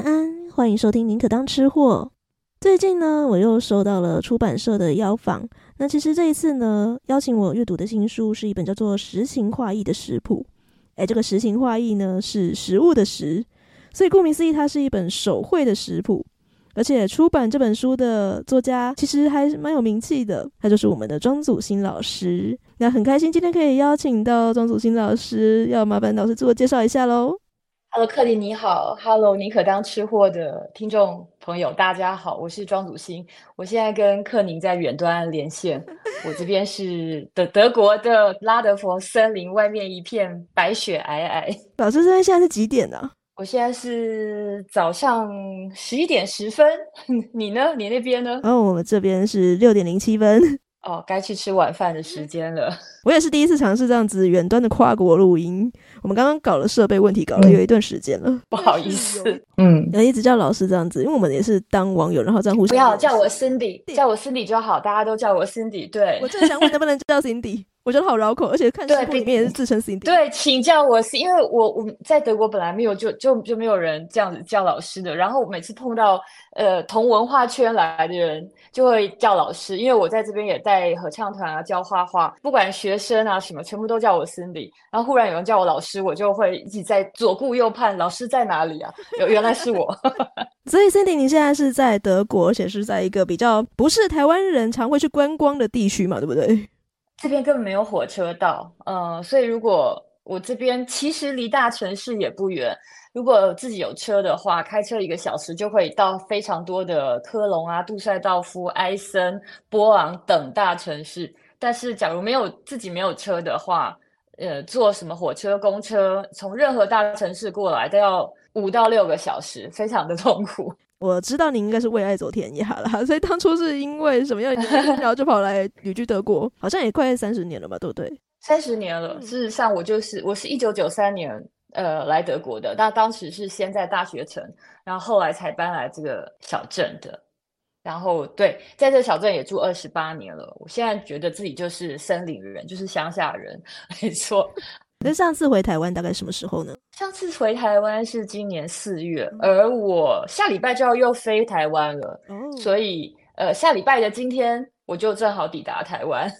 安，欢迎收听宁可当吃货。最近呢，我又收到了出版社的邀访。那其实这一次呢，邀请我阅读的新书是一本叫做《食情画意》的食谱。哎，这个食情画意呢，是食物的食，所以顾名思义，它是一本手绘的食谱。而且出版这本书的作家其实还是蛮有名气的，他就是我们的庄祖新老师。那很开心今天可以邀请到庄祖新老师，要麻烦老师自我介绍一下喽。Hello，克林你好，Hello，宁可当吃货的听众朋友，大家好，我是庄祖新，我现在跟克宁在远端连线，我这边是德德国的拉德佛森林，外面一片白雪皑皑。老师，这边现在是几点呢？我现在是早上十一点十分，你呢？你那边呢？哦，我们这边是六点零七分。哦，该去吃晚饭的时间了。我也是第一次尝试这样子远端的跨国录音。我们刚刚搞了设备问题，搞了有一段时间了，嗯，不好意思。嗯，然后一直叫老师这样子，因为我们也是当网友，然后这样互相。不要叫我 Cindy，叫我 Cindy 就好，大家都叫我 Cindy。对，我正想问能不能叫 Cindy。我觉得好绕口，而且看视频里面也是自称 Cindy。对，请叫我 Cindy，因为我我在德国本来没有就就就没有人这样子叫老师的。然后我每次碰到呃同文化圈来的人，就会叫老师。因为我在这边也带合唱团啊，教画画，不管学生啊什么，全部都叫我 Cindy。然后忽然有人叫我老师，我就会一直在左顾右盼，老师在哪里啊？有原来是我。所以 Cindy，你现在是在德国，而且是在一个比较不是台湾人常会去观光的地区嘛，对不对？这边根本没有火车道，呃，所以如果我这边其实离大城市也不远，如果自己有车的话，开车一个小时就会到非常多的科隆啊、杜塞道夫、埃森、波昂等大城市。但是假如没有自己没有车的话，呃，坐什么火车、公车，从任何大城市过来都要五到六个小时，非常的痛苦。我知道你应该是为爱走天涯了，所以当初是因为什么样的原因，然后就跑来 旅居德国，好像也快三十年了吧，对不对？三十年了。事实上，我就是我是一九九三年呃来德国的，但当时是先在大学城，然后后来才搬来这个小镇的。然后对，在这个小镇也住二十八年了。我现在觉得自己就是森林人，就是乡下人，没错。那上次回台湾大概什么时候呢？上次回台湾是今年四月，而我下礼拜就要又飞台湾了，哦、所以呃下礼拜的今天我就正好抵达台湾。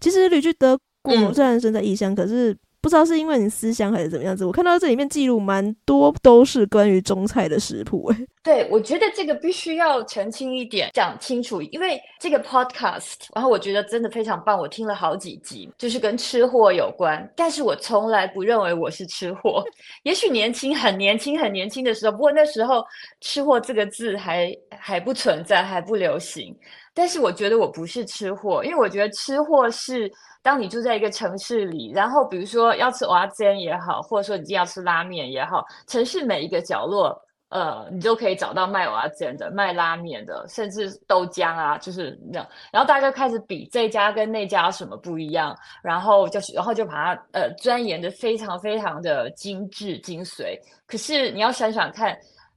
其实旅居德国虽然身在异乡，嗯、可是。不知道是因为你思乡还是怎么样子，我看到这里面记录蛮多都是关于中菜的食谱。哎，对，我觉得这个必须要澄清一点，讲清楚，因为这个 podcast，然后我觉得真的非常棒，我听了好几集，就是跟吃货有关，但是我从来不认为我是吃货。也许年轻很年轻很年轻的时候，不过那时候吃货这个字还还不存在，还不流行。但是我觉得我不是吃货，因为我觉得吃货是。当你住在一个城市里，然后比如说要吃蚵仔煎也好，或者说你要吃拉面也好，城市每一个角落，呃，你都可以找到卖蚵仔煎的、卖拉面的，甚至豆浆啊，就是那样。然后大家就开始比这家跟那家什么不一样，然后就然后就把它呃钻研的非常非常的精致精髓。可是你要想想看。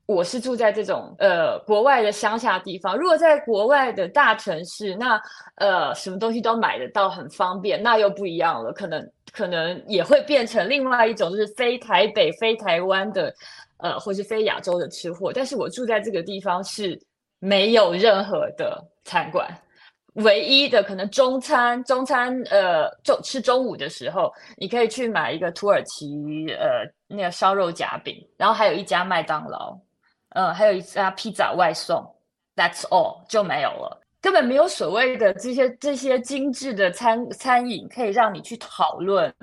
我是住在这种呃国外的乡下地方，如果在国外的大城市，那呃什么东西都买得到，很方便，那又不一样了，可能可能也会变成另外一种，就是非台北、非台湾的，呃，或是非亚洲的吃货。但是我住在这个地方是没有任何的餐馆，唯一的可能中餐，中餐呃中吃中午的时候，你可以去买一个土耳其呃那个烧肉夹饼，然后还有一家麦当劳。嗯，还有一家披萨外送，That's all 就没有了，根本没有所谓的这些这些精致的餐餐饮可以让你去讨论，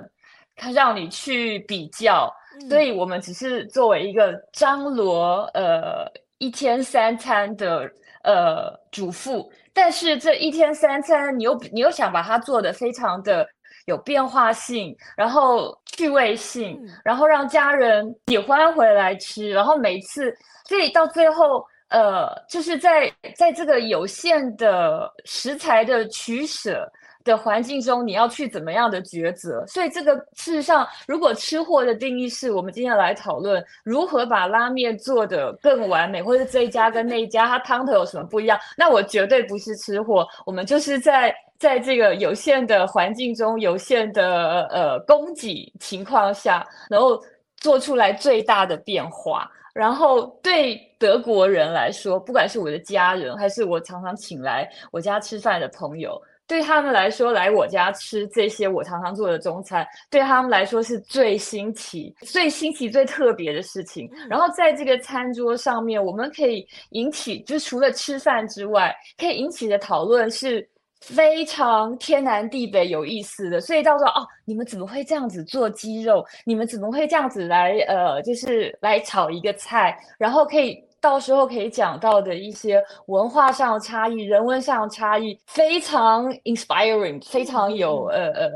它让你去比较，嗯、所以我们只是作为一个张罗呃一天三餐的呃主妇，但是这一天三餐你又你又想把它做的非常的有变化性，然后趣味性，嗯、然后让家人喜欢回来吃，然后每次。所以到最后，呃，就是在在这个有限的食材的取舍的环境中，你要去怎么样的抉择？所以这个事实上，如果吃货的定义是我们今天来讨论如何把拉面做得更完美，或者这一家跟那一家它汤头有什么不一样，那我绝对不是吃货。我们就是在在这个有限的环境中、有限的呃供给情况下，然后做出来最大的变化。然后对德国人来说，不管是我的家人，还是我常常请来我家吃饭的朋友，对他们来说，来我家吃这些我常常做的中餐，对他们来说是最新奇、最新奇、最特别的事情。然后在这个餐桌上面，我们可以引起，就除了吃饭之外，可以引起的讨论是。非常天南地北有意思的，所以到时候哦，你们怎么会这样子做鸡肉？你们怎么会这样子来呃，就是来炒一个菜？然后可以到时候可以讲到的一些文化上的差异、人文上的差异，非常 inspiring，非常有呃呃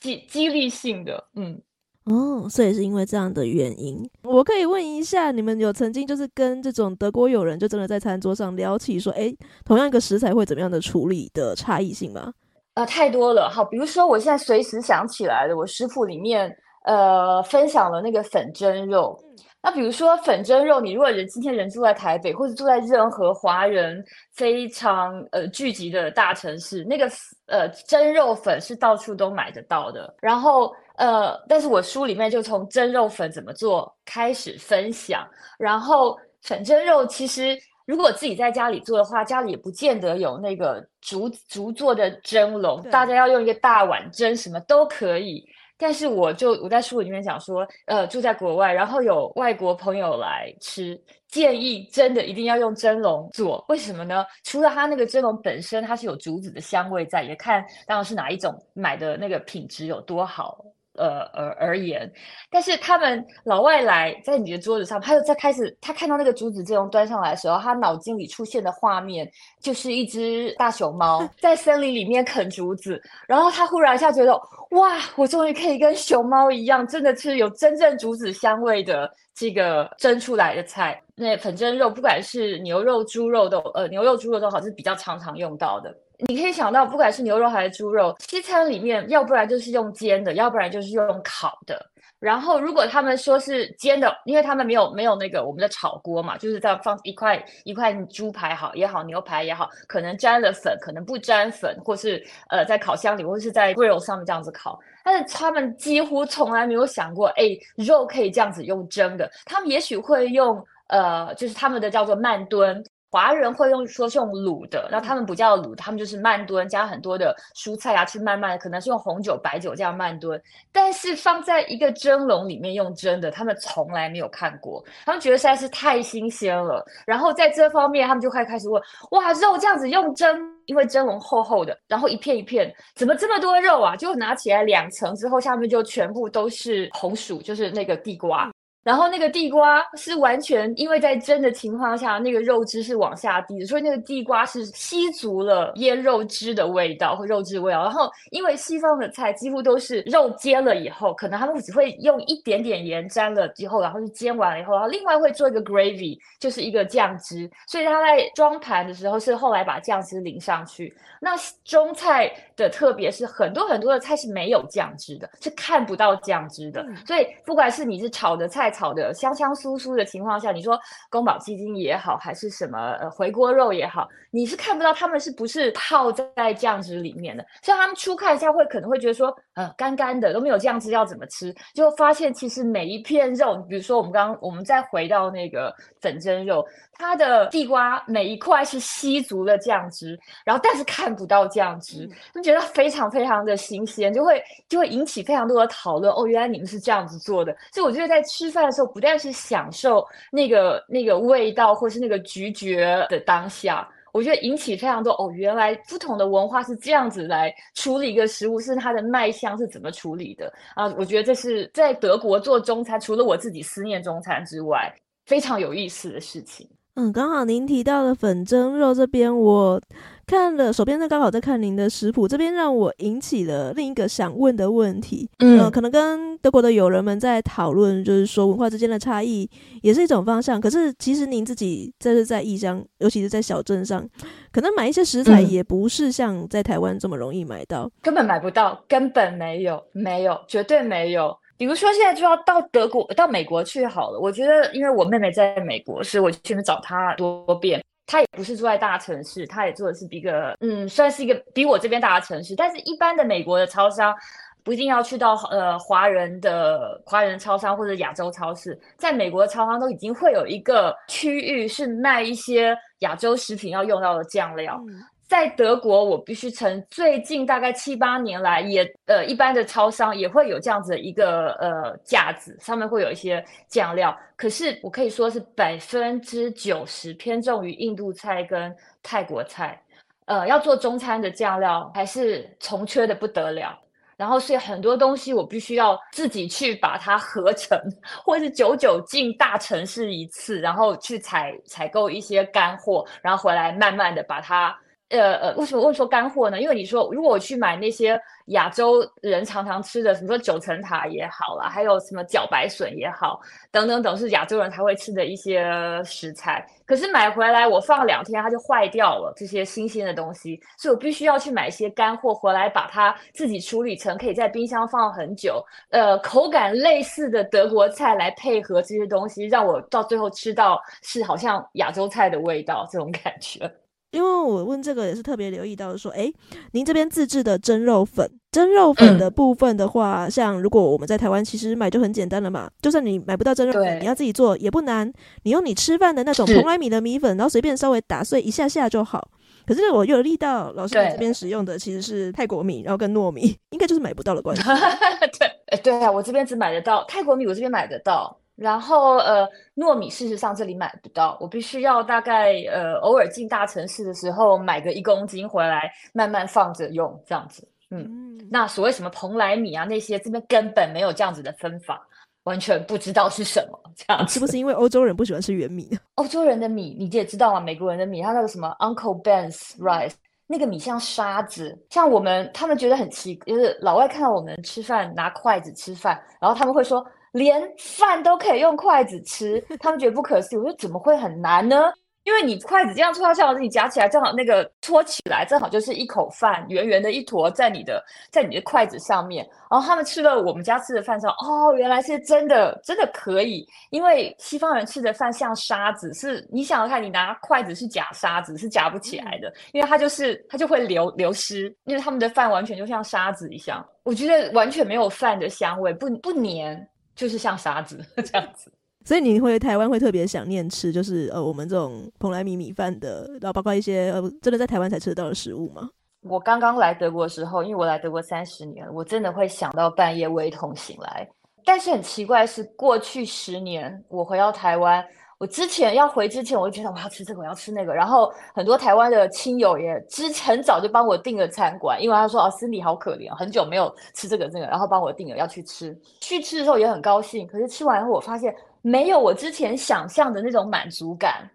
激激励性的，嗯。哦，所以是因为这样的原因，我可以问一下，你们有曾经就是跟这种德国友人就真的在餐桌上聊起说，诶，同样一个食材会怎么样的处理的差异性吗？啊、呃，太多了。好，比如说我现在随时想起来的，我食谱里面呃分享了那个粉蒸肉。那比如说粉蒸肉，你如果人今天人住在台北，或者住在任何华人非常呃聚集的大城市，那个呃蒸肉粉是到处都买得到的。然后呃，但是我书里面就从蒸肉粉怎么做开始分享。然后粉蒸肉其实如果自己在家里做的话，家里也不见得有那个竹竹做的蒸笼，大家要用一个大碗蒸什么都可以。但是我就我在书里面讲说，呃，住在国外，然后有外国朋友来吃，建议真的一定要用蒸笼做。为什么呢？除了它那个蒸笼本身它是有竹子的香味在，也看当然是哪一种买的那个品质有多好。呃，而而言，但是他们老外来在你的桌子上，他又在开始，他看到那个竹子这种端上来的时候，他脑筋里出现的画面就是一只大熊猫 在森林里面啃竹子，然后他忽然一下觉得，哇，我终于可以跟熊猫一样，真的是有真正竹子香味的这个蒸出来的菜。那粉蒸肉，不管是牛肉、猪肉都，呃，牛肉、猪肉都好，是比较常常用到的。你可以想到，不管是牛肉还是猪肉，西餐里面要不然就是用煎的，要不然就是用烤的。然后，如果他们说是煎的，因为他们没有没有那个我们的炒锅嘛，就是在放一块一块猪排好也好，牛排也好，可能沾了粉，可能不沾粉，或是呃在烤箱里，或是在 grill 上面这样子烤。但是他们几乎从来没有想过，哎，肉可以这样子用蒸的。他们也许会用呃，就是他们的叫做慢炖。华人会用说是用卤的，那他们不叫卤，他们就是慢炖，加很多的蔬菜啊，吃慢慢的，可能是用红酒、白酒这样慢炖。但是放在一个蒸笼里面用蒸的，他们从来没有看过，他们觉得实在是太新鲜了。然后在这方面，他们就开开始问：哇，肉这样子用蒸，因为蒸笼厚厚的，然后一片一片，怎么这么多肉啊？就拿起来两层之后，下面就全部都是红薯，就是那个地瓜。然后那个地瓜是完全因为在蒸的情况下，那个肉汁是往下滴的，所以那个地瓜是吸足了腌肉汁的味道和肉汁味道。然后因为西方的菜几乎都是肉煎了以后，可能他们只会用一点点盐沾了之后，然后就煎完了以后，然后另外会做一个 gravy，就是一个酱汁。所以他在装盘的时候是后来把酱汁淋上去。那中菜的特别是很多很多的菜是没有酱汁的，是看不到酱汁的。所以不管是你是炒的菜，炒的香香酥酥的情况下，你说宫保鸡丁也好，还是什么呃回锅肉也好，你是看不到他们是不是泡在酱汁里面的。像他们初看一下会可能会觉得说，呃，干干的都没有酱汁要怎么吃？就发现其实每一片肉，比如说我们刚刚我们再回到那个粉蒸肉，它的地瓜每一块是吸足了酱汁，然后但是看不到酱汁，就觉得非常非常的新鲜，就会就会引起非常多的讨论。哦，原来你们是这样子做的，所以我觉得在吃饭。的时候，不但是享受那个那个味道，或是那个咀嚼的当下，我觉得引起非常多哦，原来不同的文化是这样子来处理一个食物，是它的卖相是怎么处理的啊？我觉得这是在德国做中餐，除了我自己思念中餐之外，非常有意思的事情。嗯，刚好您提到的粉蒸肉这边，我看了手边在刚好在看您的食谱，这边让我引起了另一个想问的问题。嗯、呃，可能跟德国的友人们在讨论，就是说文化之间的差异也是一种方向。可是其实您自己这是在异乡，尤其是在小镇上，可能买一些食材也不是像在台湾这么容易买到，根本买不到，根本没有，没有，绝对没有。比如说，现在就要到德国、到美国去好了。我觉得，因为我妹妹在美国，所以我去那找她多遍。她也不是住在大城市，她也住的是一个，嗯，算是一个比我这边大的城市。但是，一般的美国的超商，不一定要去到呃华人的华人超商或者亚洲超市，在美国的超商都已经会有一个区域是卖一些亚洲食品要用到的酱料。嗯在德国，我必须称，最近大概七八年来也，呃，一般的超商也会有这样子的一个呃架子，上面会有一些酱料。可是我可以说是百分之九十偏重于印度菜跟泰国菜，呃，要做中餐的酱料还是从缺的不得了。然后所以很多东西我必须要自己去把它合成，或是久久进大城市一次，然后去采采购一些干货，然后回来慢慢的把它。呃呃，为什么问说干货呢？因为你说，如果我去买那些亚洲人常常吃的，什么说九层塔也好啦，还有什么茭白笋也好，等等等，是亚洲人才会吃的一些食材。可是买回来我放两天，它就坏掉了。这些新鲜的东西，所以我必须要去买一些干货回来，把它自己处理成可以在冰箱放很久，呃，口感类似的德国菜来配合这些东西，让我到最后吃到是好像亚洲菜的味道，这种感觉。因为我问这个也是特别留意到说，诶，您这边自制的蒸肉粉，蒸肉粉的部分的话，嗯、像如果我们在台湾其实买就很简单了嘛，就算你买不到蒸肉粉，你要自己做也不难，你用你吃饭的那种蓬莱米的米粉，然后随便稍微打碎一下下就好。可是我有力到老师这边使用的其实是泰国米，然后跟糯米，应该就是买不到的关系。对，对啊，我这边只买得到泰国米，我这边买得到。然后呃，糯米事实上这里买不到，我必须要大概呃偶尔进大城市的时候买个一公斤回来，慢慢放着用这样子。嗯，嗯，那所谓什么蓬莱米啊那些，这边根本没有这样子的分法，完全不知道是什么这样。是不是因为欧洲人不喜欢吃原米？欧洲人的米你也知道啊？美国人的米，他那个什么 Uncle Ben's rice，那个米像沙子，像我们他们觉得很奇，就是老外看到我们吃饭拿筷子吃饭，然后他们会说。连饭都可以用筷子吃，他们觉得不可思议。我说怎么会很难呢？因为你筷子这样戳下去，你夹起来正好那个托起来，正好就是一口饭，圆圆的一坨在你的在你的筷子上面。然后他们吃了我们家吃的饭之后，哦，原来是真的，真的可以。因为西方人吃的饭像沙子，是你想想看，你拿筷子是夹沙子，是夹不起来的，因为它就是它就会流流失，因为他们的饭完全就像沙子一样。我觉得完全没有饭的香味，不不黏。就是像沙子 这样子，所以你会台湾会特别想念吃，就是呃我们这种蓬莱米米饭的，然后包括一些呃真的在台湾才吃得到的食物吗？我刚刚来德国的时候，因为我来德国三十年，我真的会想到半夜胃痛醒来。但是很奇怪的是，过去十年我回到台湾。我之前要回之前，我就觉得我要吃这个，我要吃那个。然后很多台湾的亲友也之很早就帮我订了餐馆，因为他说啊心里好可怜，很久没有吃这个这个，然后帮我订了要去吃。去吃的时候也很高兴，可是吃完以后我发现没有我之前想象的那种满足感，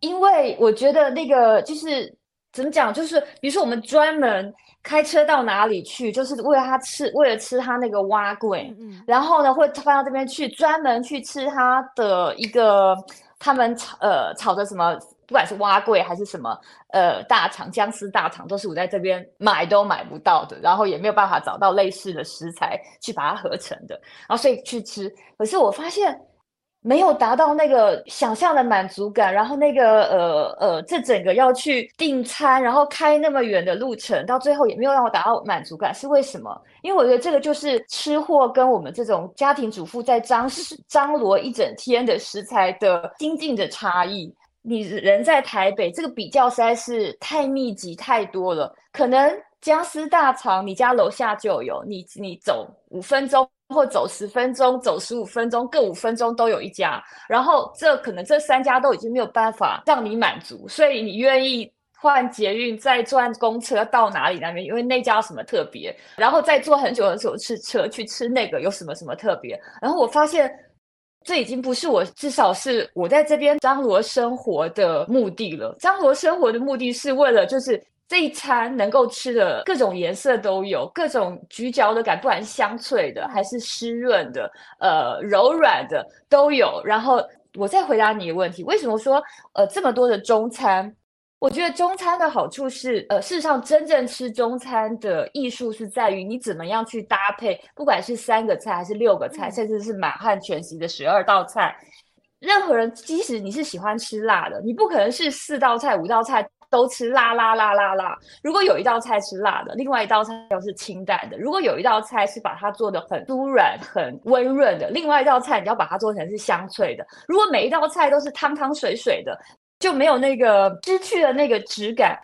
因为我觉得那个就是怎么讲，就是比如说我们专门开车到哪里去，就是为了他吃，为了吃他那个碗粿，嗯，然后呢会翻到这边去，专门去吃他的一个他们炒呃炒的什么，不管是蛙贵还是什么呃大肠姜丝大肠，都是我在这边买都买不到的，然后也没有办法找到类似的食材去把它合成的，然后所以去吃，可是我发现。没有达到那个想象的满足感，然后那个呃呃，这整个要去订餐，然后开那么远的路程，到最后也没有让我达到满足感，是为什么？因为我觉得这个就是吃货跟我们这种家庭主妇在张 张罗一整天的食材的心境的差异。你人在台北，这个比较实在是太密集太多了，可能姜丝大肠你家楼下就有，你你走五分钟。或走十分钟，走十五分钟，各五分钟都有一家。然后这可能这三家都已经没有办法让你满足，所以你愿意换捷运再转公车到哪里那边？因为那家有什么特别？然后再坐很久很久的车去吃那个有什么什么特别？然后我发现这已经不是我，至少是我在这边张罗生活的目的了。张罗生活的目的是为了就是。这一餐能够吃的各种颜色都有，各种咀嚼的感，不管是香脆的还是湿润的，呃，柔软的都有。然后我再回答你的问题，为什么说呃这么多的中餐？我觉得中餐的好处是，呃，事实上真正吃中餐的艺术是在于你怎么样去搭配，不管是三个菜还是六个菜，甚至是满汉全席的十二道菜。任何人，即使你是喜欢吃辣的，你不可能是四道菜、五道菜都吃辣辣辣辣辣。如果有一道菜是辣的，另外一道菜又是清淡的。如果有一道菜是把它做的很酥软、很温润的，另外一道菜你要把它做成是香脆的。如果每一道菜都是汤汤水水的，就没有那个失去了那个质感。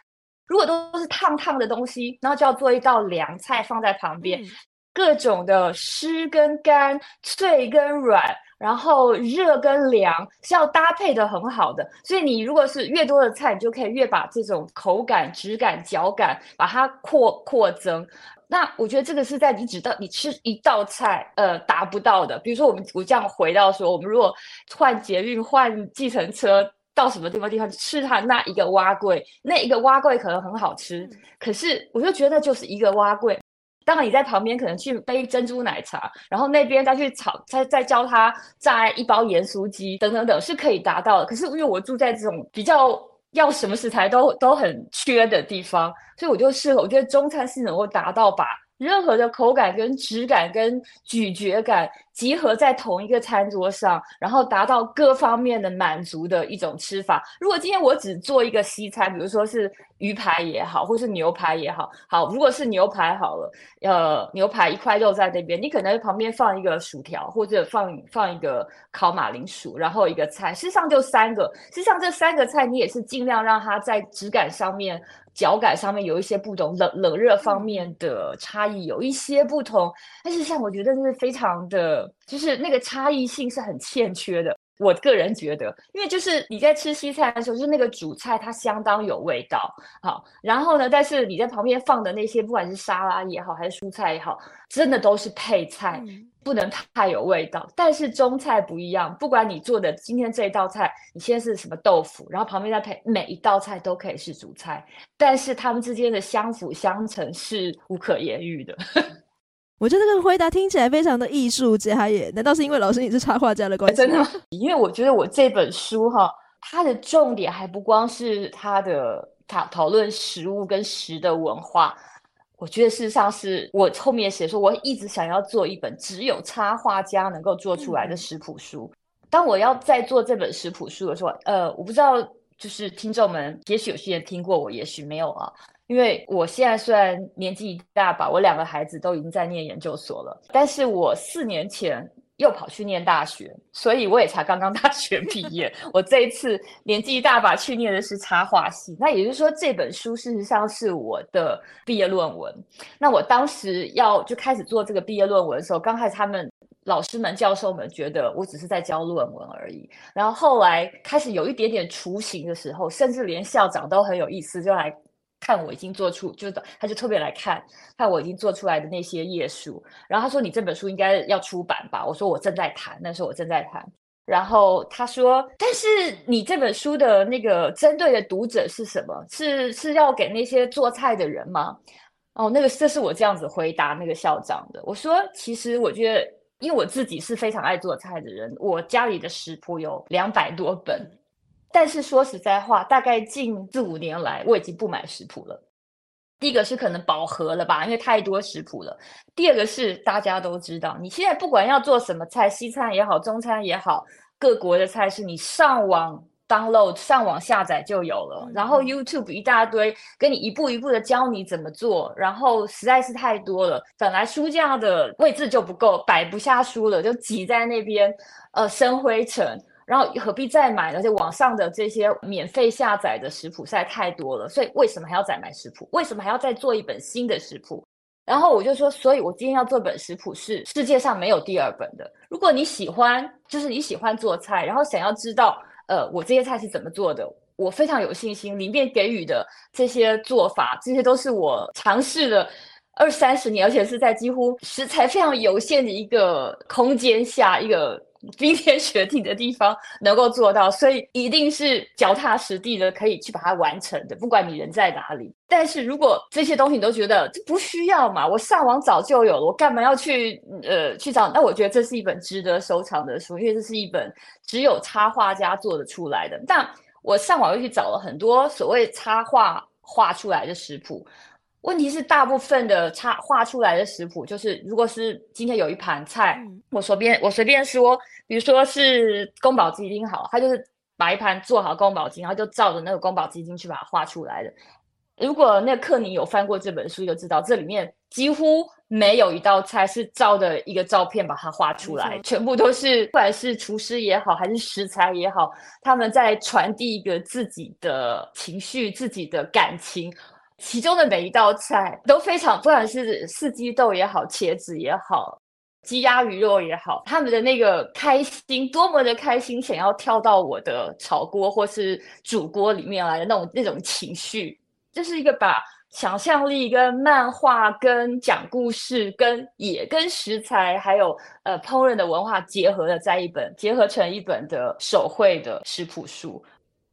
如果都是烫烫的东西，然后就要做一道凉菜放在旁边，嗯、各种的湿跟干、脆跟软，然后热跟凉是要搭配的很好的。所以你如果是越多的菜，你就可以越把这种口感、质感、嚼感把它扩扩增。那我觉得这个是在你只到你吃一道菜，呃，达不到的。比如说我们我这样回到说，我们如果换捷运、换计程车。到什么地方地方吃它那一个蛙柜，那一个蛙柜可能很好吃，可是我就觉得就是一个碗粿。当然你在旁边可能去杯珍珠奶茶，然后那边再去炒，再再教他炸一包盐酥鸡等等等，是可以达到的。可是因为我住在这种比较要什么食材都都很缺的地方，所以我就适合，我觉得中餐是能够达到把。任何的口感跟质感跟咀嚼感集合在同一个餐桌上，然后达到各方面的满足的一种吃法。如果今天我只做一个西餐，比如说是鱼排也好，或是牛排也好，好，如果是牛排好了，呃，牛排一块肉在那边，你可能旁边放一个薯条，或者放放一个烤马铃薯，然后一个菜，事实上就三个。事实上这三个菜你也是尽量让它在质感上面。脚感上面有一些不同，冷冷热方面的差异有一些不同，但是像我觉得是非常的，就是那个差异性是很欠缺的。我个人觉得，因为就是你在吃西餐的时候，就是那个主菜它相当有味道，好，然后呢，但是你在旁边放的那些，不管是沙拉也好，还是蔬菜也好，真的都是配菜。嗯不能太有味道，但是中菜不一样。不管你做的今天这一道菜，你先是什么豆腐，然后旁边再配每一道菜都可以是主菜，但是他们之间的相辅相成是无可言喻的。我觉得这个回答听起来非常的艺术家耶，难道是因为老师你是插画家的关系？欸，真的吗？因为我觉得我这本书哈，它的重点还不光是它的讨讨论食物跟食的文化。我觉得事实上是我后面写说，我一直想要做一本只有插画家能够做出来的食谱书。当我要在做这本食谱书的时候，呃，我不知道，就是听众们，也许有些人听过我，也许没有啊。因为我现在虽然年纪一大把，我两个孩子都已经在念研究所了，但是我四年前。又跑去念大学，所以我也才刚刚 大学毕业。我这一次年纪一大把去念的是插画系，那也就是说这本书事实上是我的毕业论文。那我当时要就开始做这个毕业论文的时候，刚开始他们老师们、教授们觉得我只是在教论文而已，然后后来开始有一点点雏形的时候，甚至连校长都很有意思，就来。看我已经做出，就是他就特别来看看我已经做出来的那些页数，然后他说，你这本书应该要出版吧？我说我正在谈，那时候我正在谈。然后他说，但是你这本书的那个针对的读者是什么？是是要给那些做菜的人吗？哦，那个这是我这样子回答那个校长的。我说，其实我觉得，因为我自己是非常爱做菜的人，我家里的食谱有两百多本。但是说实在话，大概近四五年来，我已经不买食谱了。第一个是可能饱和了吧，因为太多食谱了。第二个是大家都知道，你现在不管要做什么菜，西餐也好，中餐也好，各国的菜式，你上网 download、上网下载就有了。然后 YouTube 一大堆，跟你一步一步的教你怎么做。然后实在是太多了，本来书架的位置就不够，摆不下书了，就挤在那边，呃，生灰尘。然后何必再买？而且网上的这些免费下载的食谱实在太多了，所以为什么还要再买食谱？为什么还要再做一本新的食谱？然后我就说，所以我今天要做本食谱是世界上没有第二本的。如果你喜欢，就是你喜欢做菜，然后想要知道，呃，我这些菜是怎么做的，我非常有信心，里面给予的这些做法，这些都是我尝试了二三十年，而且是在几乎食材非常有限的一个空间下一个。冰天雪地的地方能够做到，所以一定是脚踏实地的，可以去把它完成的。不管你人在哪里，但是如果这些东西你都觉得这不需要嘛，我上网早就有了，我干嘛要去呃去找？那我觉得这是一本值得收藏的书，因为这是一本只有插画家做得出来的。但我上网又去找了很多所谓插画画出来的食谱。问题是，大部分的插画出来的食谱，就是如果是今天有一盘菜，我随便我随便说，比如说是宫保鸡丁好，它就是把一盘做好宫保鸡，然后就照着那个宫保鸡丁去把它画出来的。如果那个克宁有翻过这本书，就知道这里面几乎没有一道菜是照的一个照片把它画出来，全部都是不管是厨师也好，还是食材也好，他们在传递一个自己的情绪、自己的感情。其中的每一道菜都非常，不管是四季豆也好，茄子也好，鸡鸭鱼肉也好，他们的那个开心，多么的开心，想要跳到我的炒锅或是煮锅里面来的那种那种情绪。这是一个把想象力跟漫画、跟讲故事、跟也跟食材，还有呃烹饪的文化结合的在一本，结合成一本的手绘的食谱书。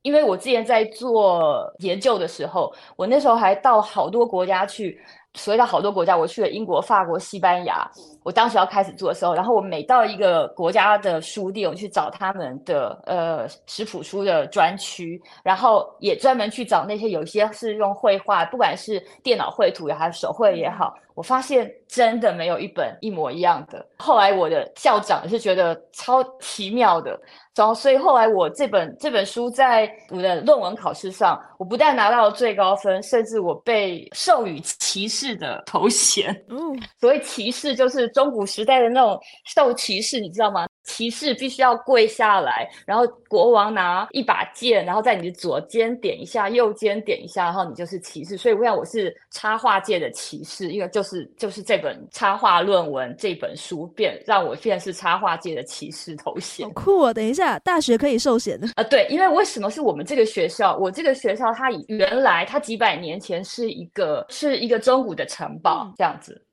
因为我之前在做研究的时候，我那时候还到好多国家去。所以到好多国家，我去了英国、法国、西班牙。我当时要开始做的时候，然后我每到一个国家的书店，我去找他们的呃食谱书的专区，然后也专门去找那些有些是用绘画，不管是电脑绘图也好，手绘也好，我发现真的没有一本一模一样的。后来我的校长是觉得超奇妙的，然后所以后来我这本这本书在我的论文考试上，我不但拿到了最高分，甚至我被授予骑士。士的头衔，嗯，所谓骑士就是中古时代的那种受骑士，你知道吗？骑士必须要跪下来，然后国王拿一把剑，然后在你的左肩点一下，右肩点一下，然后你就是骑士。所以我想我是插画界的骑士，因为就是就是这本插画论文这本书变让我现在是插画界的骑士头衔。好酷哦！等一下，大学可以授衔的啊？对，因为为什么是我们这个学校？我这个学校它原来它几百年前是一个是一个中古的城堡，嗯、这样子。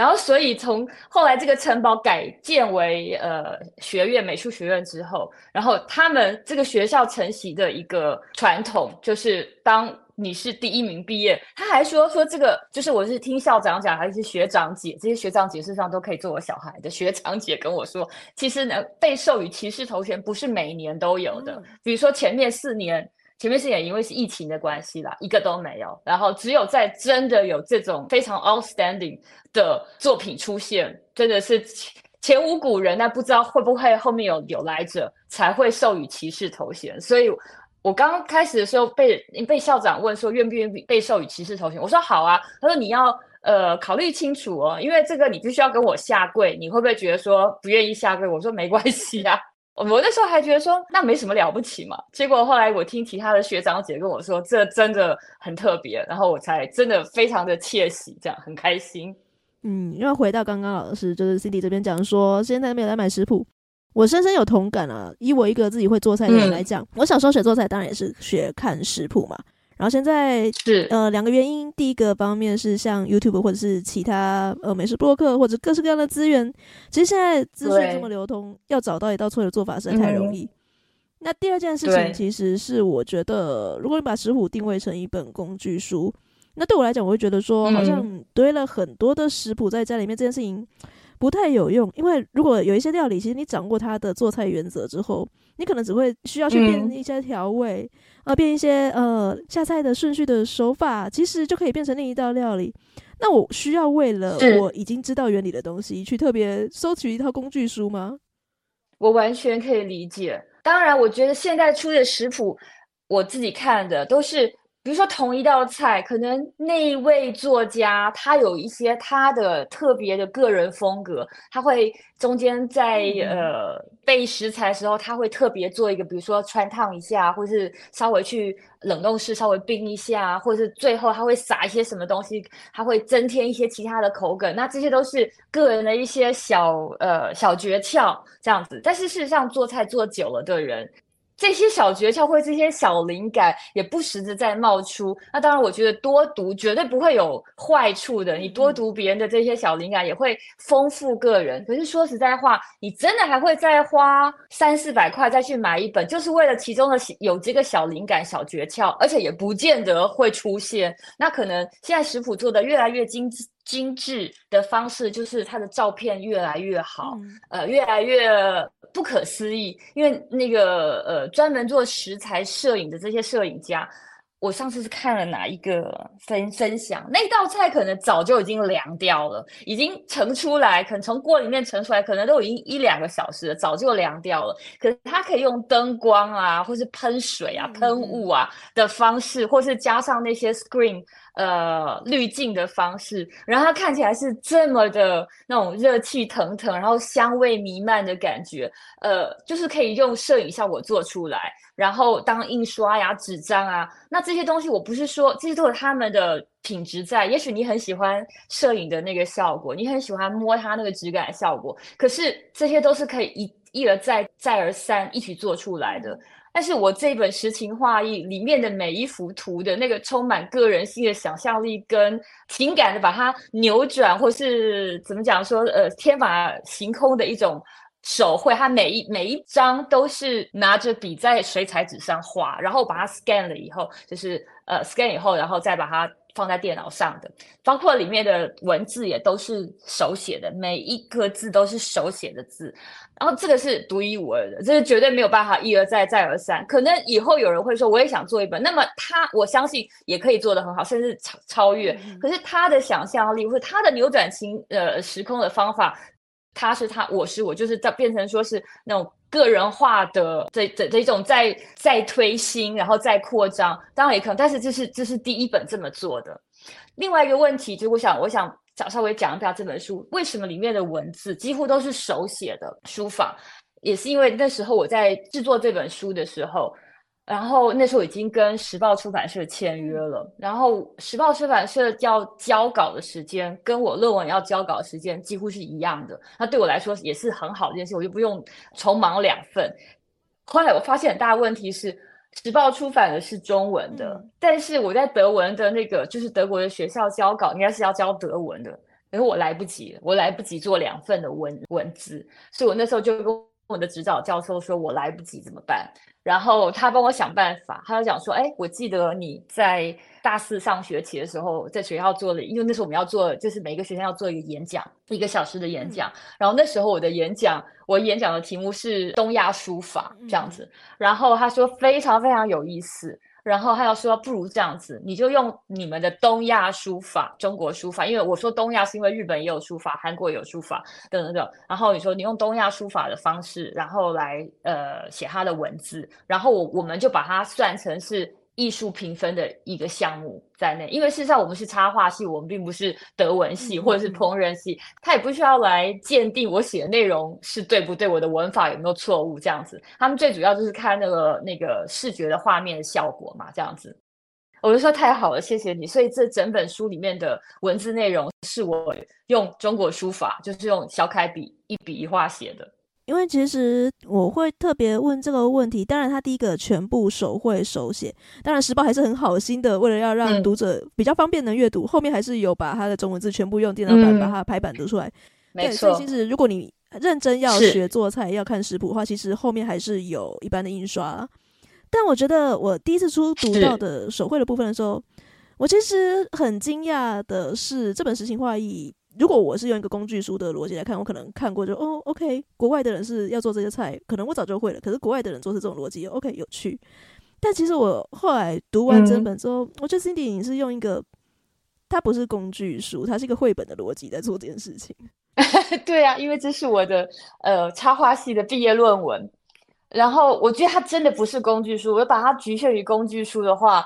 然后，所以从后来这个城堡改建为呃学院美术学院之后，然后他们这个学校承袭的一个传统，就是当你是第一名毕业，他还说说这个就是我是听校长讲，还是学长姐，这些学长姐事实上都可以做我小孩的学长姐跟我说，其实呢被授予骑士头衔不是每年都有的，比如说前面四年。前面是也因为是疫情的关系啦，一个都没有。然后只有在真的有这种非常 outstanding 的作品出现，真的是前无古人，那不知道会不会后面有有来者才会授予骑士头衔。所以我刚刚开始的时候被被校长问说愿不愿意被授予骑士头衔，我说好啊。他说你要呃考虑清楚哦，因为这个你必须要跟我下跪，你会不会觉得说不愿意下跪？我说没关系啊。我那时候还觉得说那没什么了不起嘛，结果后来我听其他的学长姐跟我说，这真的很特别，然后我才真的非常的窃喜，这样很开心。嗯，因为回到刚刚老师就是 Cindy 这边讲说，现在没有来买食谱，我深深有同感啊。以我一个自己会做菜的人来讲，嗯、我小时候学做菜当然也是学看食谱嘛。然后现在是呃两个原因，第一个方面是像 YouTube 或者是其他呃美食博客或者各式各样的资源，其实现在资讯这么流通，要找到一道错的做法实在太容易。嗯、那第二件事情其实是我觉得，如果你把食谱定位成一本工具书，那对我来讲，我会觉得说好像堆了很多的食谱在家里面，这件事情不太有用。因为如果有一些料理，其实你掌握它的做菜原则之后，你可能只会需要去变一些调味。呃，变一些呃下菜的顺序的手法，其实就可以变成另一道料理。那我需要为了我已经知道原理的东西，去特别收取一套工具书吗？我完全可以理解。当然，我觉得现在出的食谱，我自己看的都是。比如说同一道菜，可能那一位作家他有一些他的特别的个人风格，他会中间在呃备食材的时候，他会特别做一个，比如说穿烫一下，或是稍微去冷冻室稍微冰一下，或是最后他会撒一些什么东西，他会增添一些其他的口感。那这些都是个人的一些小呃小诀窍这样子。但是事实上做菜做久了的人。这些小诀窍或这些小灵感也不时的在冒出。那当然，我觉得多读绝对不会有坏处的。你多读别人的这些小灵感，也会丰富个人。可是说实在话，你真的还会再花三四百块再去买一本，就是为了其中的有这个小灵感、小诀窍，而且也不见得会出现。那可能现在食谱做的越来越精致。精致的方式就是它的照片越来越好，嗯、呃，越来越不可思议。因为那个呃，专门做食材摄影的这些摄影家，我上次是看了哪一个分分享，那道菜可能早就已经凉掉了，已经盛出来，可能从锅里面盛出来，可能都已经一两个小时了，早就凉掉了。可是它可以用灯光啊，或是喷水啊、喷雾啊的方式，或是加上那些 screen 呃滤镜的方式，然后它看起来是这么的那种热气腾腾，然后香味弥漫的感觉，呃，就是可以用摄影效果做出来。然后当印刷呀、纸张啊，那这些东西我不是说这些都是他们的品质在。也许你很喜欢摄影的那个效果，你很喜欢摸它那个质感效果，可是这些都是可以一一而再、再而三一起做出来的。但是我这本诗情画意里面的每一幅图的那个充满个人性的想象力跟情感的把它扭转，或是怎么讲说，呃，天马行空的一种。手绘，它每一每一张都是拿着笔在水彩纸上画，然后把它 scan 了以后，就是呃 scan 以后，然后再把它放在电脑上的，包括里面的文字也都是手写的，每一个字都是手写的字，然后这个是独一无二的，这是绝对没有办法一而再再而三。可能以后有人会说，我也想做一本，那么他我相信也可以做得很好，甚至超超越。可是他的想象力或者他的扭转情呃时空的方法。他是他，我是我，就是在变成说是那种个人化的这这这种在在推新，然后再扩张，当然也可能，但是这是这是第一本这么做的。另外一个问题就，我想我想想稍微讲一下这本书为什么里面的文字几乎都是手写的书法，也是因为那时候我在制作这本书的时候。然后那时候已经跟时报出版社签约了，然后时报出版社要交稿的时间跟我论文要交稿的时间几乎是一样的，那对我来说也是很好的一件事，我就不用重忙两份。后来我发现很大的问题是，时报出版的是中文的，嗯、但是我在德文的那个就是德国的学校交稿，应该是要交德文的，可是我来不及，我来不及做两份的文文字，所以我那时候就跟我的指导教授说，我来不及怎么办？然后他帮我想办法，他就讲说：“哎，我记得你在大四上学期的时候，在学校做了，因为那时候我们要做，就是每个学生要做一个演讲，一个小时的演讲。然后那时候我的演讲，我演讲的题目是东亚书法这样子。然后他说非常非常有意思。”然后他要说，不如这样子，你就用你们的东亚书法、中国书法，因为我说东亚是因为日本也有书法，韩国也有书法等等等。然后你说你用东亚书法的方式，然后来呃写他的文字，然后我我们就把它算成是。艺术评分的一个项目在内，因为事实上我们是插画系，我们并不是德文系或者是烹饪系，他也不需要来鉴定我写的内容是对不对，我的文法有没有错误这样子。他们最主要就是看那个那个视觉的画面的效果嘛，这样子。我就说太好了，谢谢你。所以这整本书里面的文字内容是我用中国书法，就是用小楷笔一笔一画写的。因为其实我会特别问这个问题，当然他第一个全部手绘手写，当然时报还是很好心的，为了要让读者比较方便能阅读，嗯、后面还是有把他的中文字全部用电脑版把它排版读出来。嗯、对，没错。所以其实如果你认真要学做菜，要看食谱的话，其实后面还是有一般的印刷。但我觉得我第一次初读到的手绘的部分的时候，我其实很惊讶的是这本诗情画意。如果我是用一个工具书的逻辑来看，我可能看过就哦，OK，国外的人是要做这些菜，可能我早就会了。可是国外的人做是这种逻辑，OK，有趣。但其实我后来读完整本之后，嗯、我觉得 Cindy 你是用一个，它不是工具书，它是一个绘本的逻辑在做这件事情。对啊，因为这是我的呃插画系的毕业论文。然后我觉得它真的不是工具书，我把它局限于工具书的话。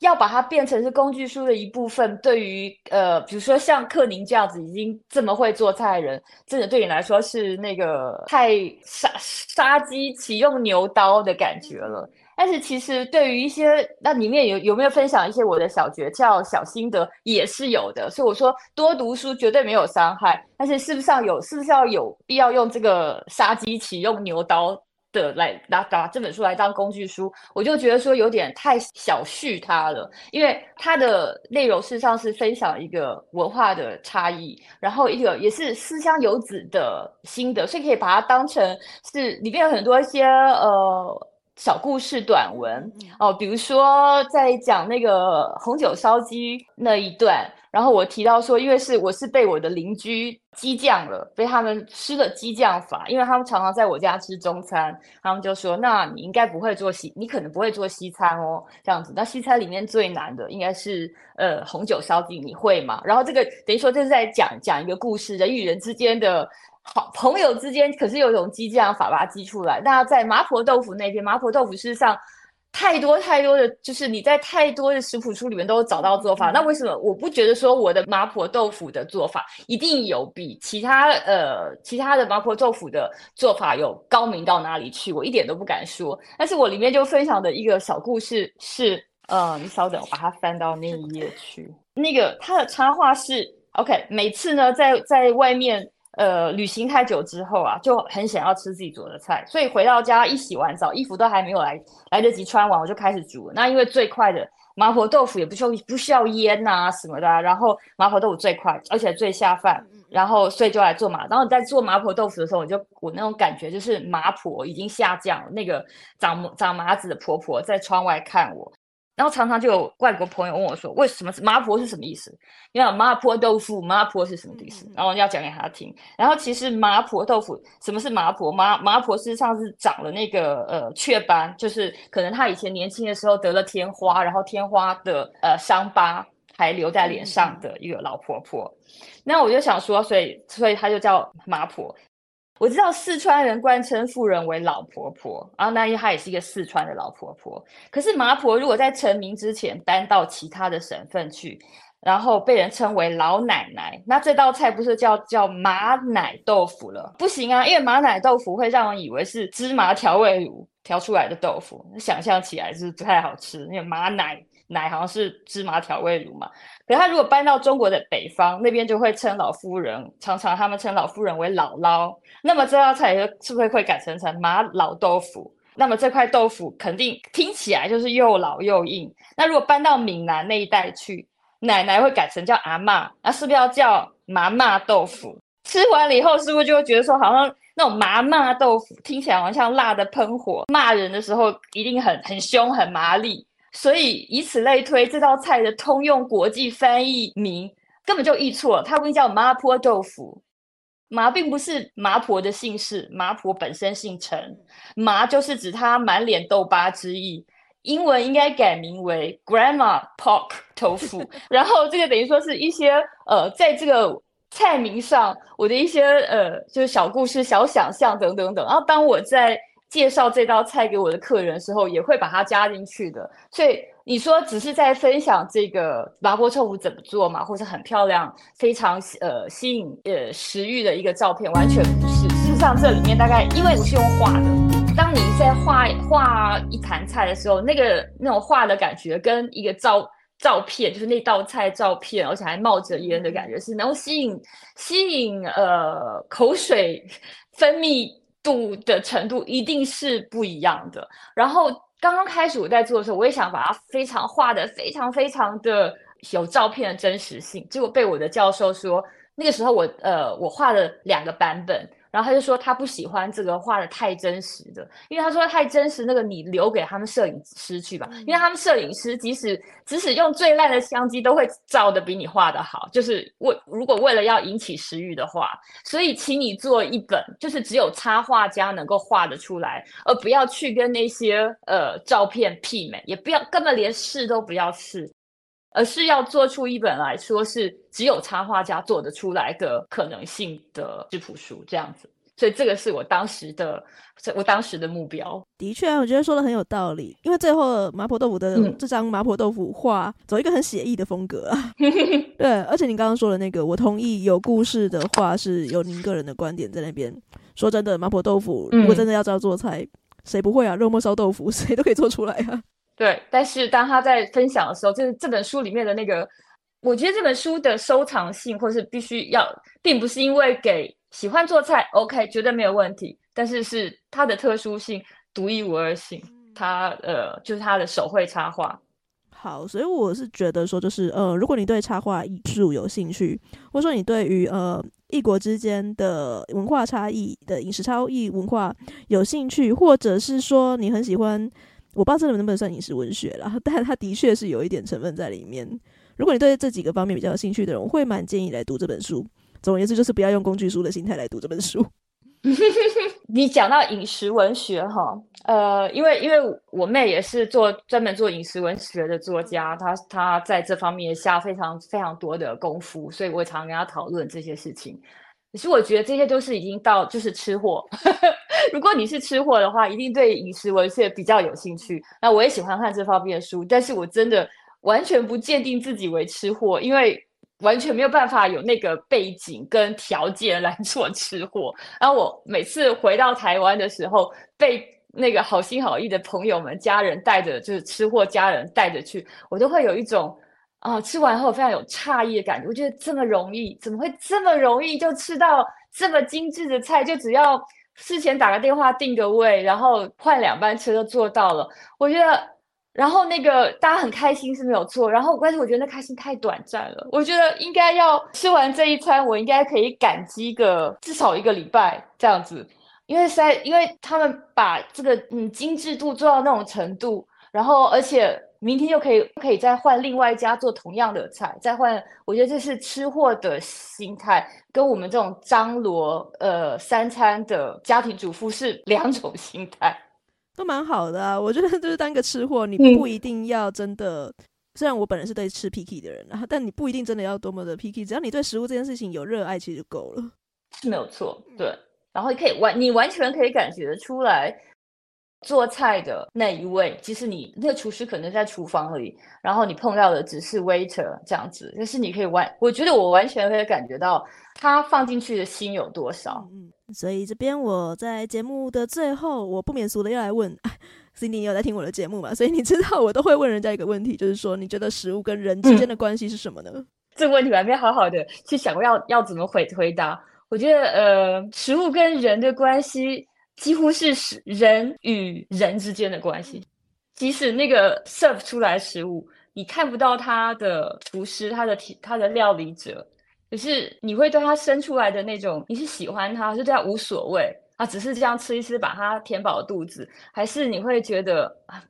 要把它变成是工具书的一部分，对于呃，比如说像克宁这样子已经这么会做菜的人，真的对你来说是那个太杀杀鸡启用牛刀的感觉了。但是其实对于一些那里面有有没有分享一些我的小诀窍、小心得也是有的。所以我说多读书绝对没有伤害，但是是不是要有，是不是要有必要用这个杀鸡启用牛刀？的来拿拿这本书来当工具书，我就觉得说有点太小觑它了，因为它的内容事实上是分享一个文化的差异，然后一个也是思乡游子的心得，所以可以把它当成是里面有很多一些呃小故事短文哦，比如说在讲那个红酒烧鸡那一段。然后我提到说，因为是我是被我的邻居激将了，被他们施了激将法，因为他们常常在我家吃中餐，他们就说，那你应该不会做西，你可能不会做西餐哦，这样子。那西餐里面最难的应该是呃红酒烧鸡，你会吗？然后这个等于说这是在讲讲一个故事，人与人之间的好朋友之间，可是有一种激将法把它激出来。那在麻婆豆腐那边，麻婆豆腐事实上。太多太多的，就是你在太多的食谱书里面都找到做法。那为什么我不觉得说我的麻婆豆腐的做法一定有比其他呃其他的麻婆豆腐的做法有高明到哪里去？我一点都不敢说。但是我里面就分享的一个小故事是，呃，你稍等，我把它翻到那一页去。那个它的插画是 OK，每次呢在在外面。呃，旅行太久之后啊，就很想要吃自己做的菜，所以回到家一洗完澡，衣服都还没有来来得及穿完，我就开始煮了。那因为最快的麻婆豆腐也不需要不需要腌啊什么的啊，然后麻婆豆腐最快，而且最下饭，然后所以就来做麻。然后在做麻婆豆腐的时候，我就我那种感觉就是麻婆已经下降了，那个长长麻子的婆婆在窗外看我。然后常常就有外国朋友问我说：“为什么是麻婆是什么意思？你看麻婆豆腐，麻婆是什么意思？”然后我要讲给他听。然后其实麻婆豆腐，什么是麻婆？麻麻婆事实上是长了那个呃雀斑，就是可能他以前年轻的时候得了天花，然后天花的呃伤疤还留在脸上的一个老婆婆。那我就想说，所以所以他就叫麻婆。我知道四川人惯称妇人为老婆婆，然后那因为她也是一个四川的老婆婆。可是麻婆如果在成名之前搬到其他的省份去，然后被人称为老奶奶，那这道菜不是叫叫麻奶豆腐了？不行啊，因为麻奶豆腐会让人以为是芝麻调味乳调出来的豆腐，想象起来是不太好吃。因为麻奶奶好像是芝麻调味乳嘛。可是他如果搬到中国的北方，那边就会称老夫人，常常他们称老夫人为姥姥。那么这道菜是不是会改成成麻老豆腐？那么这块豆腐肯定听起来就是又老又硬。那如果搬到闽南那一带去，奶奶会改成叫阿嬷，那是不是要叫麻麻豆腐？吃完了以后，是不是就会觉得说，好像那种麻麻豆腐听起来好像辣的喷火，骂人的时候一定很很凶很麻利。所以以此类推，这道菜的通用国际翻译名根本就译错了，它不叫麻婆豆腐。麻并不是麻婆的姓氏，麻婆本身姓陈，麻就是指她满脸痘疤之意。英文应该改名为 Grandma Pork Tofu。然后这个等于说是一些呃，在这个菜名上我的一些呃，就是小故事、小想象等等等。然后当我在介绍这道菜给我的客人的时候，也会把它加进去的。所以。你说只是在分享这个麻婆豆腐怎么做嘛，或者很漂亮、非常呃吸引呃食欲的一个照片，完全不是。事实上，这里面大概因为我是用画的，当你在画画一盘菜的时候，那个那种画的感觉跟一个照照片，就是那道菜照片，而且还冒着烟的感觉，是能够吸引吸引呃口水分泌度的程度，一定是不一样的。然后。刚刚开始我在做的时候，我也想把它非常画的非常非常的有照片的真实性，结果被我的教授说，那个时候我呃我画了两个版本。然后他就说他不喜欢这个画的太真实的，因为他说太真实，那个你留给他们摄影师去吧，因为他们摄影师即使即使用最烂的相机都会照的比你画的好，就是为如果为了要引起食欲的话，所以请你做一本就是只有插画家能够画得出来，而不要去跟那些呃照片媲美，也不要根本连试都不要试。而是要做出一本来说是只有插画家做得出来的可能性的质谱书，这样子。所以这个是我当时的，我当时的目标。的确啊，我觉得说的很有道理。因为最后麻婆豆腐的这张麻婆豆腐画走一个很写意的风格啊。对，而且你刚刚说的那个，我同意有故事的话是有您个人的观点在那边。说真的，麻婆豆腐如果真的要这样做菜，谁不会啊？肉末烧豆腐 谁都可以做出来啊。对，但是当他在分享的时候，就是这本书里面的那个，我觉得这本书的收藏性，或是必须要，并不是因为给喜欢做菜，OK，绝对没有问题，但是是它的特殊性、独一无二性，它呃，就是它的手绘插画。好，所以我是觉得说，就是呃，如果你对插画艺术有兴趣，或者说你对于呃异国之间的文化差异的饮食差异文化有兴趣，或者是说你很喜欢。我不知道这能不能算饮食文学啦，但它的确是有一点成分在里面。如果你对这几个方面比较有兴趣的人，我会蛮建议来读这本书。总而言之，就是不要用工具书的心态来读这本书。你讲到饮食文学哈，呃，因为因为我妹也是做专门做饮食文学的作家，她她在这方面下非常非常多的功夫，所以我常跟她讨论这些事情。可是我觉得这些都是已经到就是吃货。如果你是吃货的话，一定对饮食文学比较有兴趣。那我也喜欢看这方面的书，但是我真的完全不鉴定自己为吃货，因为。完全没有办法有那个背景跟条件来 做吃货。然后我每次回到台湾的时候，被那个好心好意的朋友们、家人带着，就是吃货家人带着去，我都会有一种啊、吃完后非常有诧异的感觉。我觉得这么容易，怎么会这么容易就吃到这么精致的菜？就只要事前打个电话订个位，然后换两班车就做到了。我觉得。然后那个大家很开心是没有错，然后关键我觉得那开心太短暂了。我觉得应该要吃完这一餐，我应该可以感激个至少一个礼拜这样子，因为在因为他们把这个嗯精致度做到那种程度，然后而且明天又可以可以再换另外一家做同样的菜，再换。我觉得这是吃货的心态，跟我们这种张罗呃三餐的家庭主妇是两种心态。都蛮好的啊，我觉得就是 当个吃货，你不一定要真的。嗯、虽然我本人是对吃 picky 的人，然后但你不一定真的要多么的 picky，只要你对食物这件事情有热爱，其实就够了。是没有错，对。然后你可以完，你完全可以感觉得出来，做菜的那一位，其实你那个厨师可能在厨房里，然后你碰到的只是 waiter 这样子，但是你可以完，我觉得我完全可以感觉到他放进去的心有多少。嗯。所以这边我在节目的最后，我不免俗的要来问，Cindy，你有在听我的节目吗？所以你知道我都会问人家一个问题，就是说你觉得食物跟人之间的关系是什么呢？嗯、这个问题我还没好好的去想过要要怎么回回答。我觉得呃，食物跟人的关系几乎是人与人之间的关系，即使那个 serve 出来的食物，你看不到他的厨师，他的他的料理者。可是你会对他生出来的那种，你是喜欢他，是对他无所谓啊，只是这样吃一吃把他填饱肚子，还是你会觉得啊，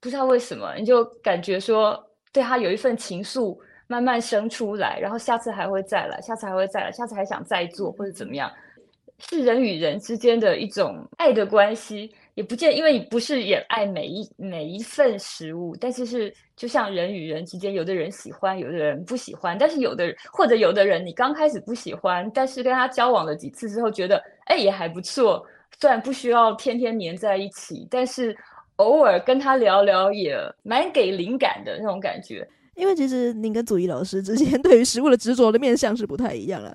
不知道为什么，你就感觉说对他有一份情愫慢慢生出来，然后下次还会再来，下次还会再来，下次还想再做或者怎么样，是人与人之间的一种爱的关系。也不见，因为你不是也爱每一每一份食物，但是是就像人与人之间，有的人喜欢，有的人不喜欢。但是有的或者有的人，你刚开始不喜欢，但是跟他交往了几次之后，觉得哎也还不错。虽然不需要天天黏在一起，但是偶尔跟他聊聊也蛮给灵感的那种感觉。因为其实您跟祖仪老师之间 对于食物的执着的面向是不太一样了。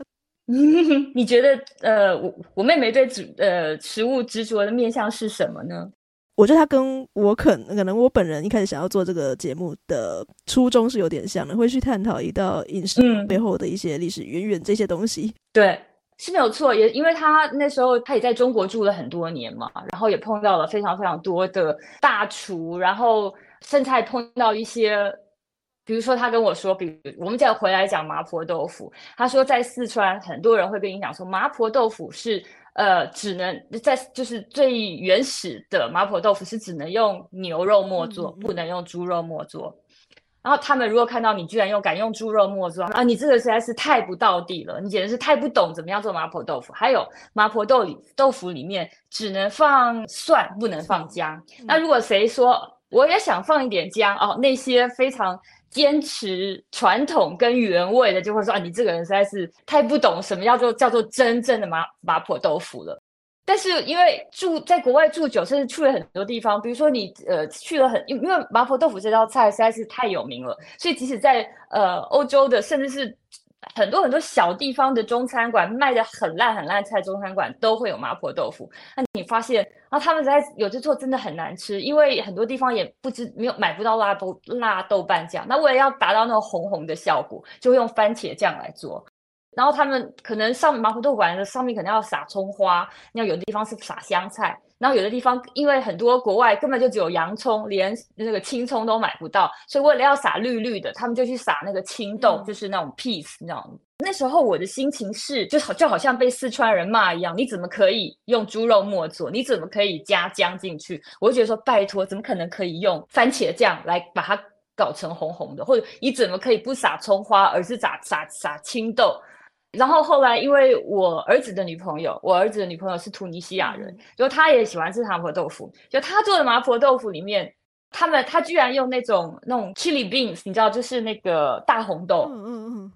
你觉得呃，我我妹妹对执呃食物执着的面向是什么呢？我觉得她跟我可能可能我本人一开始想要做这个节目的初衷是有点像的，会去探讨一道饮食背后的一些历史渊源这些东西。嗯、对，是没有错，也因为她那时候她也在中国住了很多年嘛，然后也碰到了非常非常多的大厨，然后甚至还碰到一些。比如说，他跟我说，比如我们再回来讲麻婆豆腐，他说在四川，很多人会跟你讲说，麻婆豆腐是呃，只能在就是最原始的麻婆豆腐是只能用牛肉末做，不能用猪肉末做。然后他们如果看到你居然用敢用猪肉末做啊，你这个实在是太不道地了，你简直是太不懂怎么样做麻婆豆腐。还有麻婆豆里豆腐里面只能放蒜，不能放姜。那如果谁说我也想放一点姜哦，那些非常。坚持传统跟原味的，就会说啊，你这个人实在是太不懂什么叫做叫做真正的麻麻婆豆腐了。但是因为住在国外住久，甚至去了很多地方，比如说你呃去了很，因为麻婆豆腐这道菜实在是太有名了，所以即使在呃欧洲的，甚至是。很多很多小地方的中餐馆卖的很烂很烂菜，中餐馆都会有麻婆豆腐。那你发现啊，他们在有的做真的很难吃，因为很多地方也不知没有买不到辣豆辣豆瓣酱。那为了要达到那种红红的效果，就会用番茄酱来做。然后他们可能上麻婆豆腐馆的上面可能要撒葱花，那有的地方是撒香菜。然后有的地方因为很多国外根本就只有洋葱，连那个青葱都买不到，所以为了要撒绿绿的，他们就去撒那个青豆，嗯、就是那种 peas 那种。那时候我的心情是，就好就好像被四川人骂一样，你怎么可以用猪肉末做？你怎么可以加姜进去？我就觉得说，拜托，怎么可能可以用番茄酱来把它搞成红红的？或者你怎么可以不撒葱花，而是撒撒撒青豆？然后后来，因为我儿子的女朋友，我儿子的女朋友是突尼西亚人，就她也喜欢吃麻婆豆腐。就她做的麻婆豆腐里面，他们他居然用那种那种 chili beans，你知道，就是那个大红豆。嗯嗯嗯。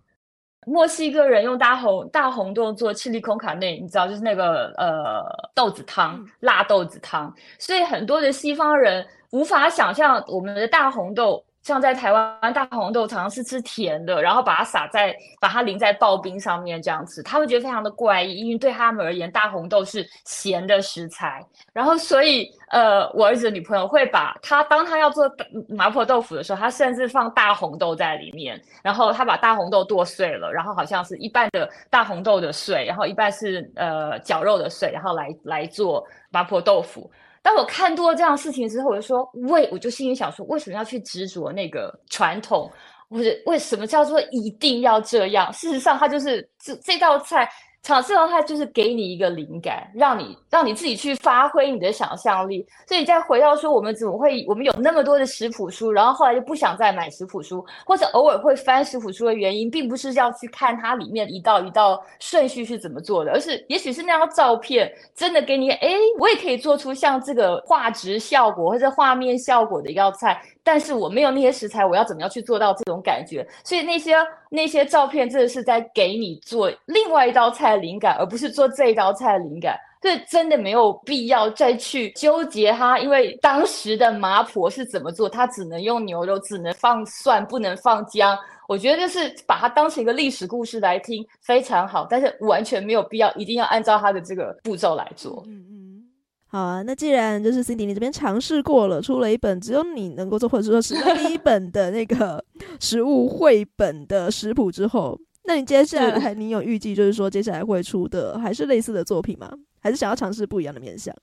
墨西哥人用大红大红豆做 chili con carne，你知道，就是那个呃豆子汤，辣豆子汤。所以很多的西方人无法想象我们的大红豆。像在台湾，大红豆常常是吃甜的，然后把它撒在，把它淋在刨冰上面这样子，他们觉得非常的怪异，因为对他们而言，大红豆是咸的食材。然后，所以，呃，我儿子的女朋友会把他当他要做麻婆豆腐的时候，他甚至放大红豆在里面，然后他把大红豆剁碎了，然后好像是一半的大红豆的碎，然后一半是呃绞肉的碎，然后来来做麻婆豆腐。当我看多了这样事情之后，我就说，为我就心里想说，为什么要去执着那个传统？或者为什么叫做一定要这样？事实上，它就是这这道菜。场次的话，就是给你一个灵感，让你让你自己去发挥你的想象力。所以再回到说，我们怎么会我们有那么多的食谱书，然后后来就不想再买食谱书，或者偶尔会翻食谱书的原因，并不是要去看它里面一道一道顺序是怎么做的，而是也许是那张照片真的给你，哎，我也可以做出像这个画质效果或者画面效果的一道菜。但是我没有那些食材，我要怎么样去做到这种感觉？所以那些那些照片真的是在给你做另外一道菜灵感，而不是做这一道菜的灵感。所以真的没有必要再去纠结它，因为当时的麻婆是怎么做，它只能用牛肉，只能放蒜，不能放姜。我觉得就是把它当成一个历史故事来听，非常好。但是完全没有必要一定要按照它的这个步骤来做。嗯嗯。好啊，那既然就是 Cindy 你这边尝试过了，出了一本只有你能够做，或者说是第一本的那个食物绘本的食谱之后，那你接下来你有预计就是说接下来会出的还是类似的作品吗？还是想要尝试不一样的面向？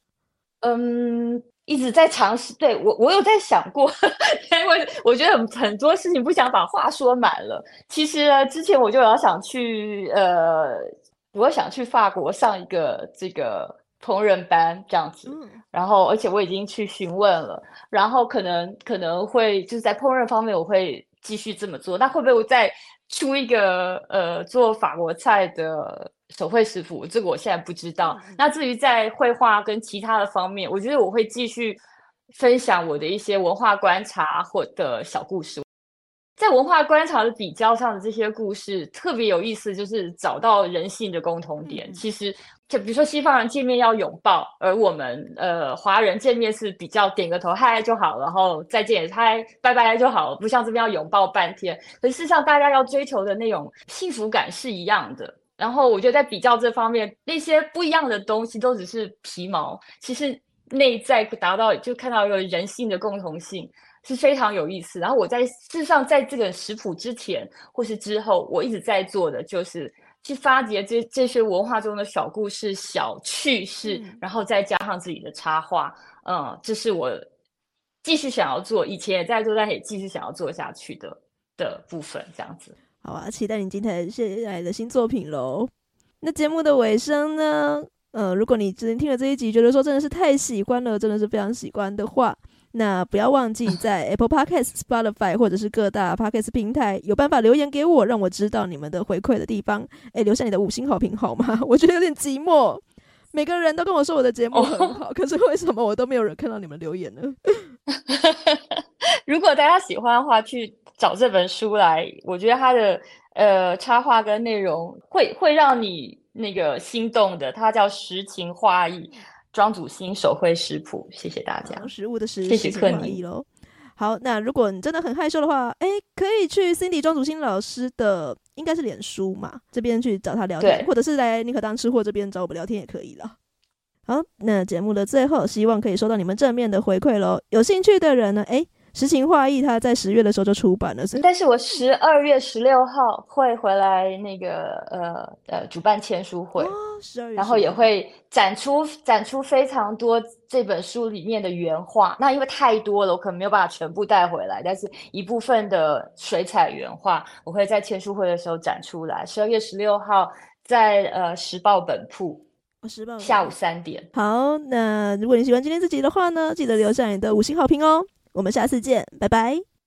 嗯，一直在尝试。对，我，我有在想过，因为我觉得很很多事情不想把话说满了。其实呢，之前我就有想去，呃，我想去法国上一个这个。烹饪班这样子，然后而且我已经去询问了，然后可能可能会就是在烹饪方面我会继续这么做，那会不会我再出一个呃做法国菜的手绘师傅？这个我现在不知道。那至于在绘画跟其他的方面，我觉得我会继续分享我的一些文化观察或的小故事。在文化观察的比较上的这些故事特别有意思，就是找到人性的共同点。其实。就比如说西方人见面要拥抱，而我们呃华人见面是比较点个头嗨就好，然后再见嗨拜拜就好，不像这边要拥抱半天。可是事实上大家要追求的那种幸福感是一样的。然后我觉得在比较这方面，那些不一样的东西都只是皮毛，其实内在达到就看到一个人性的共同性是非常有意思。然后我在事实上在这个食谱之前或是之后，我一直在做的就是。去发掘这这些文化中的小故事、小趣事，嗯、然后再加上自己的插画，嗯，这是我继续想要做，以前也在做，但也继续想要做下去的的部分，这样子。好啊，期待你今天接下来的新作品喽。那节目的尾声呢？呃，如果你之前听了这一集，觉得说真的是太喜欢了，真的是非常喜欢的话。那不要忘记 在 Apple Podcast、Spotify 或者是各大 Podcast 平台有办法留言给我，让我知道你们的回馈的地方。哎，留下你的五星好评好吗？我觉得有点寂寞。每个人都跟我说我的节目很好，可是为什么我都没有人看到你们留言呢？如果大家喜欢的话，去找这本书来，我觉得它的呃插画跟内容会会让你那个心动的。它叫诗情画意。庄主新手绘食谱，谢谢大家。食物的食，谢谢克尼喽。好，那如果你真的很害羞的话，哎，可以去 Cindy 庄主新老师的，应该是脸书嘛，这边去找他聊天，或者是来尼可当吃货这边找我们聊天也可以了。好，那节目的最后，希望可以收到你们正面的回馈喽。有兴趣的人呢，哎。诗情画意，他在十月的时候就出版了，但是我十二月十六号会回来那个呃呃主办签书会，哦、然后也会展出展出非常多这本书里面的原画。那因为太多了，我可能没有办法全部带回来，但是一部分的水彩原画我会在签书会的时候展出来。十二月十六号在呃时报本铺，时报下午三点。好，那如果你喜欢今天这集的话呢，记得留下你的五星好评哦。我们下次见，拜拜。